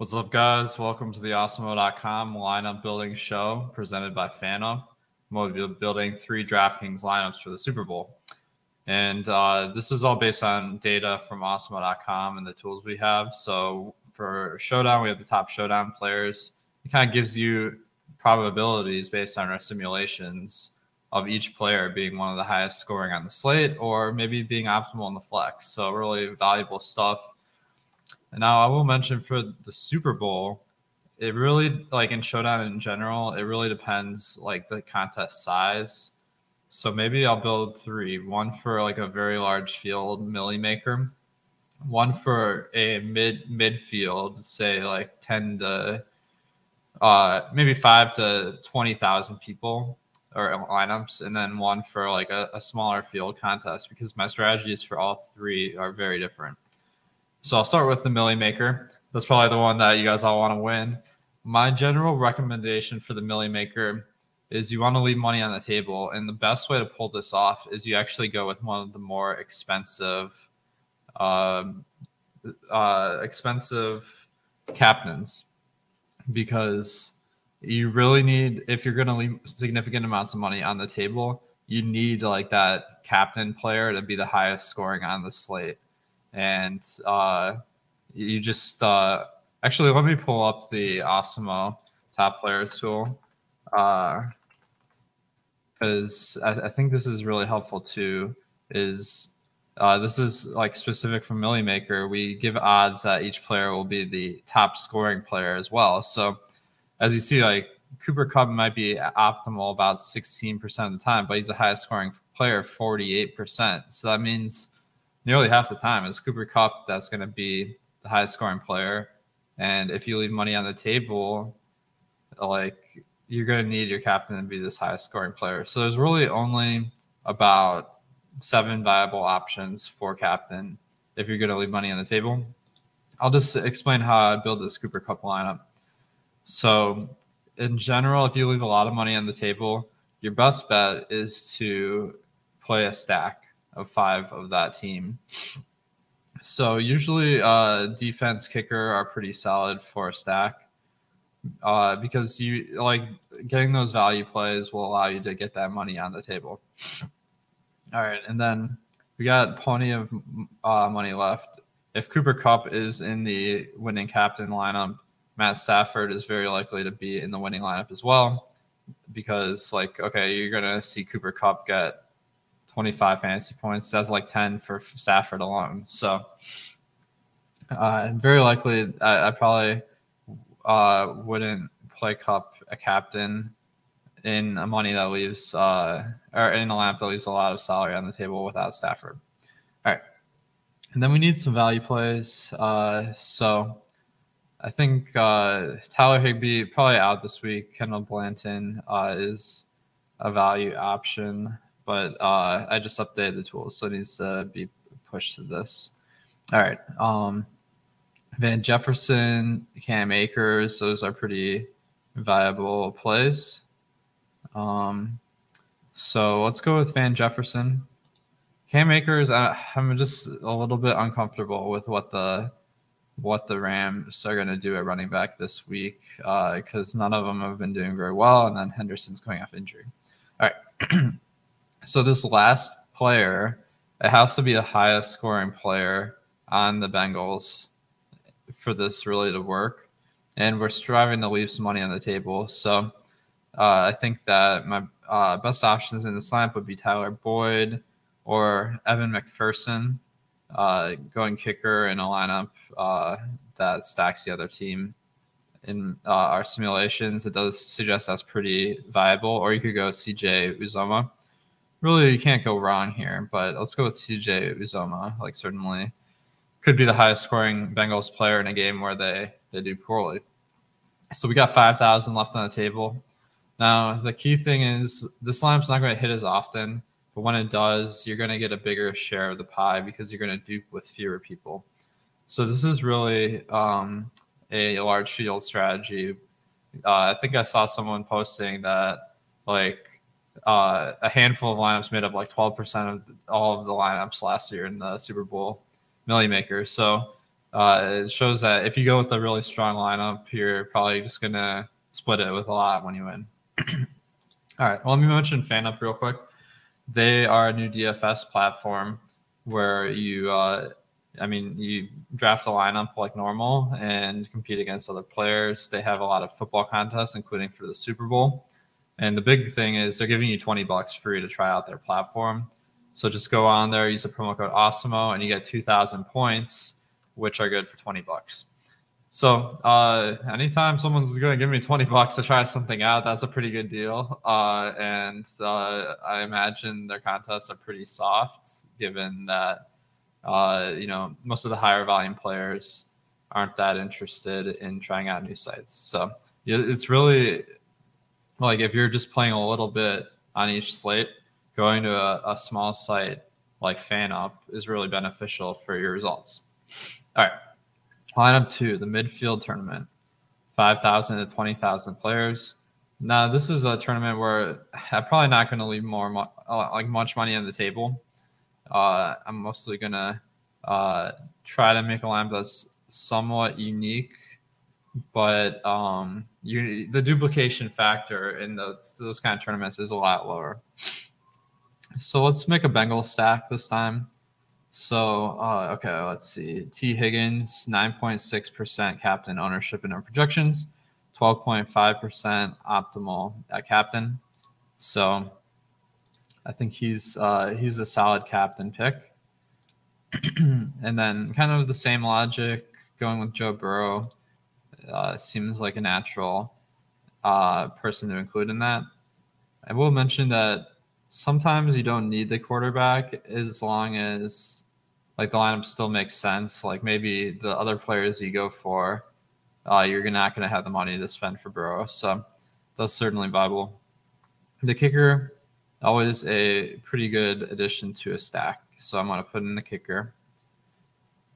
What's up, guys? Welcome to the Awesemo.com lineup building show presented by FanUp. We'll be building three DraftKings lineups for the Super Bowl. And uh, this is all based on data from Awesemo.com and the tools we have. So for Showdown, we have the top Showdown players. It kind of gives you probabilities based on our simulations of each player being one of the highest scoring on the slate or maybe being optimal in the flex. So really valuable stuff now I will mention for the Super Bowl, it really like in Showdown in general, it really depends like the contest size. So maybe I'll build three: one for like a very large field milli maker, one for a mid midfield, say like ten to uh maybe five to twenty thousand people or lineups, and then one for like a, a smaller field contest because my strategies for all three are very different. So I'll start with the Millie Maker. That's probably the one that you guys all want to win. My general recommendation for the Millie Maker is you want to leave money on the table. And the best way to pull this off is you actually go with one of the more expensive, um, uh, expensive captains because you really need, if you're going to leave significant amounts of money on the table, you need like that captain player to be the highest scoring on the slate and uh, you just uh, actually let me pull up the Awesemo top players tool because uh, I, I, think this is really helpful too. Is uh, this is like specific for Millie Maker? We give odds that each player will be the top scoring player as well. So as you see, like Cooper Kupp might be optimal about 16% of the time, but he's the highest scoring player, 48%. So that means nearly half the time it's Cooper Kupp that's going to be the highest scoring player. And if you leave money on the table, like you're going to need your captain to be this highest scoring player. So there's really only about seven viable options for captain if you're going to leave money on the table. I'll just explain how I build this Cooper Kupp lineup. So, in general, if you leave a lot of money on the table, your best bet is to play a stack of five of that team. So usually, uh, defense kicker are pretty solid for a stack uh, because you like getting those value plays will allow you to get that money on the table. All right, and then we got plenty of uh, money left. If Cooper Kupp is in the winning captain lineup, Matt Stafford is very likely to be in the winning lineup as well because, like, okay, you're gonna see Cooper Kupp get 25 fantasy points. That's like 10 for Stafford alone. So, uh, very likely, I, I probably uh, wouldn't play Kupp a captain in a money that leaves, uh, or in a lamp that leaves a lot of salary on the table without Stafford. All right. And then we need some value plays. Uh, so, I think uh, Tyler Higbee probably out this week. Kendall Blanton uh, is a value option but uh, I just updated the tools, so it needs to be pushed to this. All right. Um, Van Jefferson, Cam Akers, those are pretty viable plays. Um, so let's go with Van Jefferson. Cam Akers, I, I'm just a little bit uncomfortable with what the what the Rams are going to do at running back this week because uh, none of them have been doing very well, and then Henderson's coming off injury. All right. So this last player, it has to be the highest scoring player on the Bengals for this really to work. And we're striving to leave some money on the table. So uh, I think that my uh, best options in this lineup would be Tyler Boyd or Evan McPherson, uh, going kicker in a lineup uh, that stacks the other team. In uh, our simulations, it does suggest that's pretty viable. Or you could go CJ Uzomah really you can't go wrong here. But let's go with CJ Uzomah. Like certainly could be the highest scoring Bengals player in a game where they they do poorly. So we got five thousand left on the table. Now the key thing is this lineup's not going to hit as often, but when it does, you're going to get a bigger share of the pie because you're going to dupe with fewer people. So this is really um, a large field strategy. Uh, I think I saw someone posting that like uh, a handful of lineups made up like 12% of all of the lineups last year in the Super Bowl Millie Maker. So uh, it shows that if you go with a really strong lineup, you're probably just gonna split it with a lot when you win. All right. Well, let me mention FanUp real quick. They are a new DFS platform where you, uh, I mean, you draft a lineup like normal and compete against other players. They have a lot of football contests, including for the Super Bowl. And the big thing is they're giving you 20 bucks free to try out their platform. So just go on there, use the promo code AWESEMO, and you get 2,000 points, which are good for 20 bucks. So uh, anytime someone's going to give me 20 bucks to try something out, that's a pretty good deal. Uh, and uh, I imagine their contests are pretty soft, given that uh, you know most of the higher volume players aren't that interested in trying out new sites. So it's really like if you're just playing a little bit on each slate, going to a, a small site like FanUp is really beneficial for your results. All right. Lineup two, the midfield tournament, 5,000 to 20,000 players. Now, this is a tournament where I'm probably not going to leave more, uh, like much money on the table. Uh, I'm mostly going to uh, try to make a lineup that's somewhat unique, but um, you, the duplication factor in the, those kind of tournaments is a lot lower. So let's make a Bengal stack this time. So, uh, okay, let's see. Tee Higgins, 9.6% captain ownership in our projections, 12.5% optimal at captain. So, I think he's uh, he's a solid captain pick. and then, kind of the same logic going with Joe Burrow uh, seems like a natural uh, person to include in that. I will mention that sometimes you don't need the quarterback as long as like the lineup still makes sense. Like maybe the other players you go for, uh, you're not going to have the money to spend for Burrow. So that's certainly viable. The kicker, always a pretty good addition to a stack. So I'm going to put in the kicker.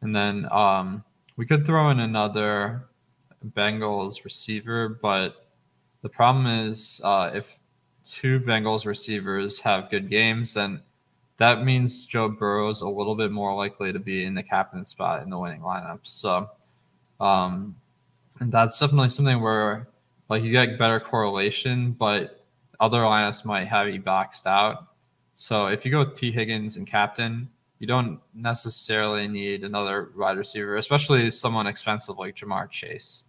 And then um, we could throw in another Bengals receiver, but the problem is uh, if two Bengals receivers have good games, then that means Joe Burrow's a little bit more likely to be in the captain spot in the winning lineup. So, um, and that's definitely something where like you get better correlation, but other lineups might have you boxed out. So if you go with Tee Higgins and captain, you don't necessarily need another wide receiver, especially someone expensive like Ja'Marr Chase.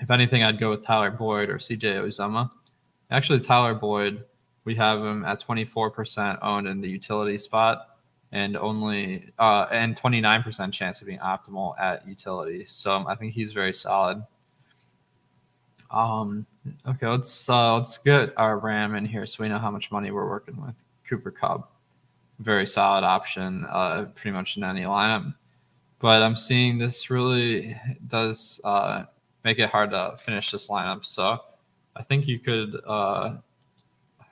If anything, I'd go with Tyler Boyd or CJ Uzomah. Actually, Tyler Boyd, we have him at 24% owned in the utility spot and only uh, and 29% chance of being optimal at utility. So I think he's very solid. Um, okay, let's uh, let's get our RAM in here so we know how much money we're working with. Cooper Kupp, very solid option, uh, pretty much in any lineup. But I'm seeing this really does uh, make it hard to finish this lineup. So I think you could. Uh,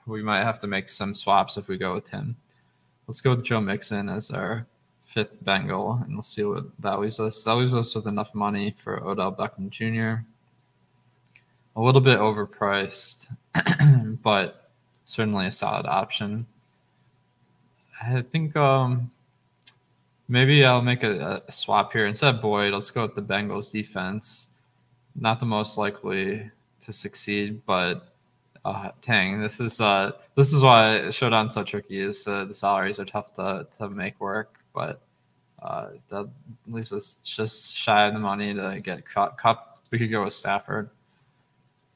we might have to make some swaps if we go with him. Let's go with Joe Mixon as our fifth Bengal, and we'll see what that leaves us. That leaves us with enough money for Odell Beckham Jr. A little bit overpriced, but certainly a solid option. I think um, maybe I'll make a, a swap here instead of Boyd. Let's go with the Bengals defense. Not the most likely to succeed, but uh, dang, this is uh, this is why Showdown's so tricky. Is uh, the salaries are tough to to make work, but uh, that leaves us just shy of the money to get. Kupp. We could go with Stafford.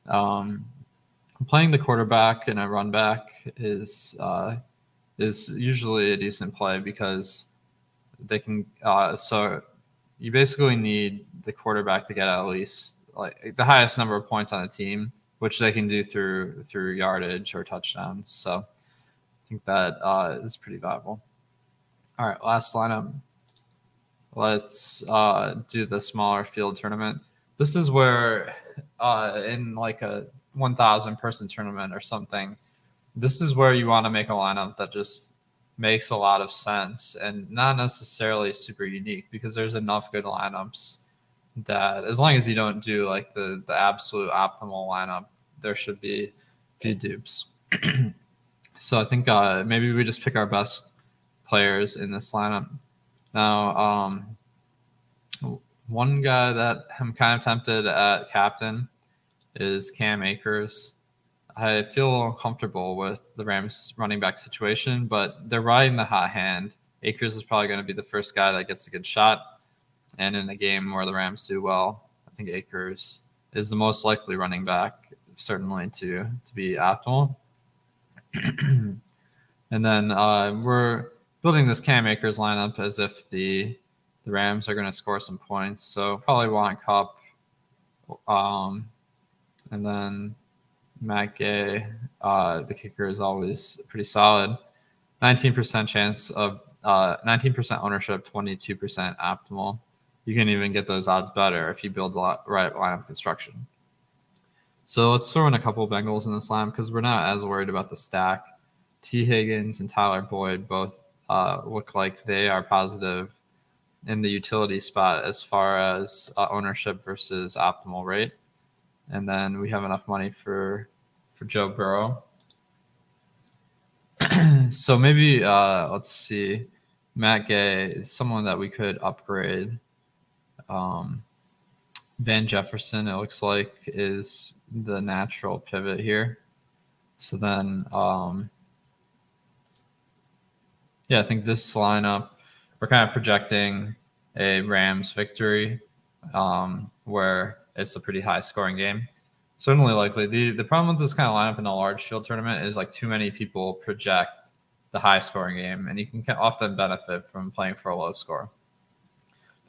Um, playing the quarterback and a run back is uh, is usually a decent play because they can. Uh, so you basically need the quarterback to get at least like the highest number of points on the team, which they can do through through yardage or touchdowns. So I think that uh, is pretty viable. All right, last lineup. Let's uh, do the smaller field tournament. This is where, uh, in like a 1,000 person tournament or something, this is where you want to make a lineup that just makes a lot of sense and not necessarily super unique because there's enough good lineups that as long as you don't do like the the absolute optimal lineup, there should be a few dupes. so I think uh, maybe we just pick our best players in this lineup. Now, um, one guy that I'm kind of tempted at captain is Cam Akers. I feel uncomfortable with the Rams running back situation, but they're riding the hot hand. Akers is probably going to be the first guy that gets a good shot. And in a game where the Rams do well, I think Akers is the most likely running back, certainly to to be optimal. and then uh, we're building this Cam Akers lineup as if the the Rams are going to score some points. So probably want Kupp, um, and then Matt Gay. Uh, the kicker is always pretty solid. 19% chance of uh, 19% ownership, 22% optimal. You can even get those odds better if you build the right lineup construction. So let's throw in a couple Bengals in this line because we're not as worried about the stack. Tee Higgins and Tyler Boyd both uh, look like they are positive in the utility spot as far as uh, ownership versus optimal rate. And then we have enough money for for Joe Burrow. so maybe uh, let's see. Matt Gay is someone that we could upgrade. Um, Van Jefferson, it looks like, is the natural pivot here. So then, um, yeah, I think this lineup, we're kind of projecting a Rams victory um, where it's a pretty high scoring game. Certainly likely. The the problem with this kind of lineup in a large field tournament is like too many people project the high scoring game, and you can often benefit from playing for a low score.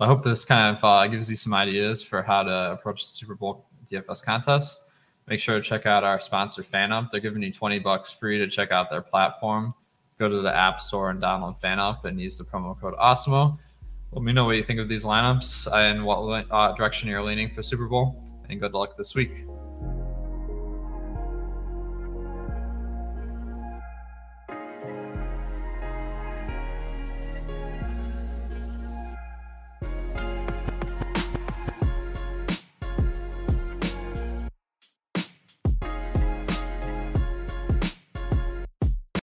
I hope this kind of uh, gives you some ideas for how to approach the Super Bowl DFS contest. Make sure to check out our sponsor, FanUp. They're giving you 20 bucks free to check out their platform. Go to the App Store and download FanUp and use the promo code AWESEMO. Let me know what you think of these lineups and what uh, direction you're leaning for Super Bowl. And good luck this week.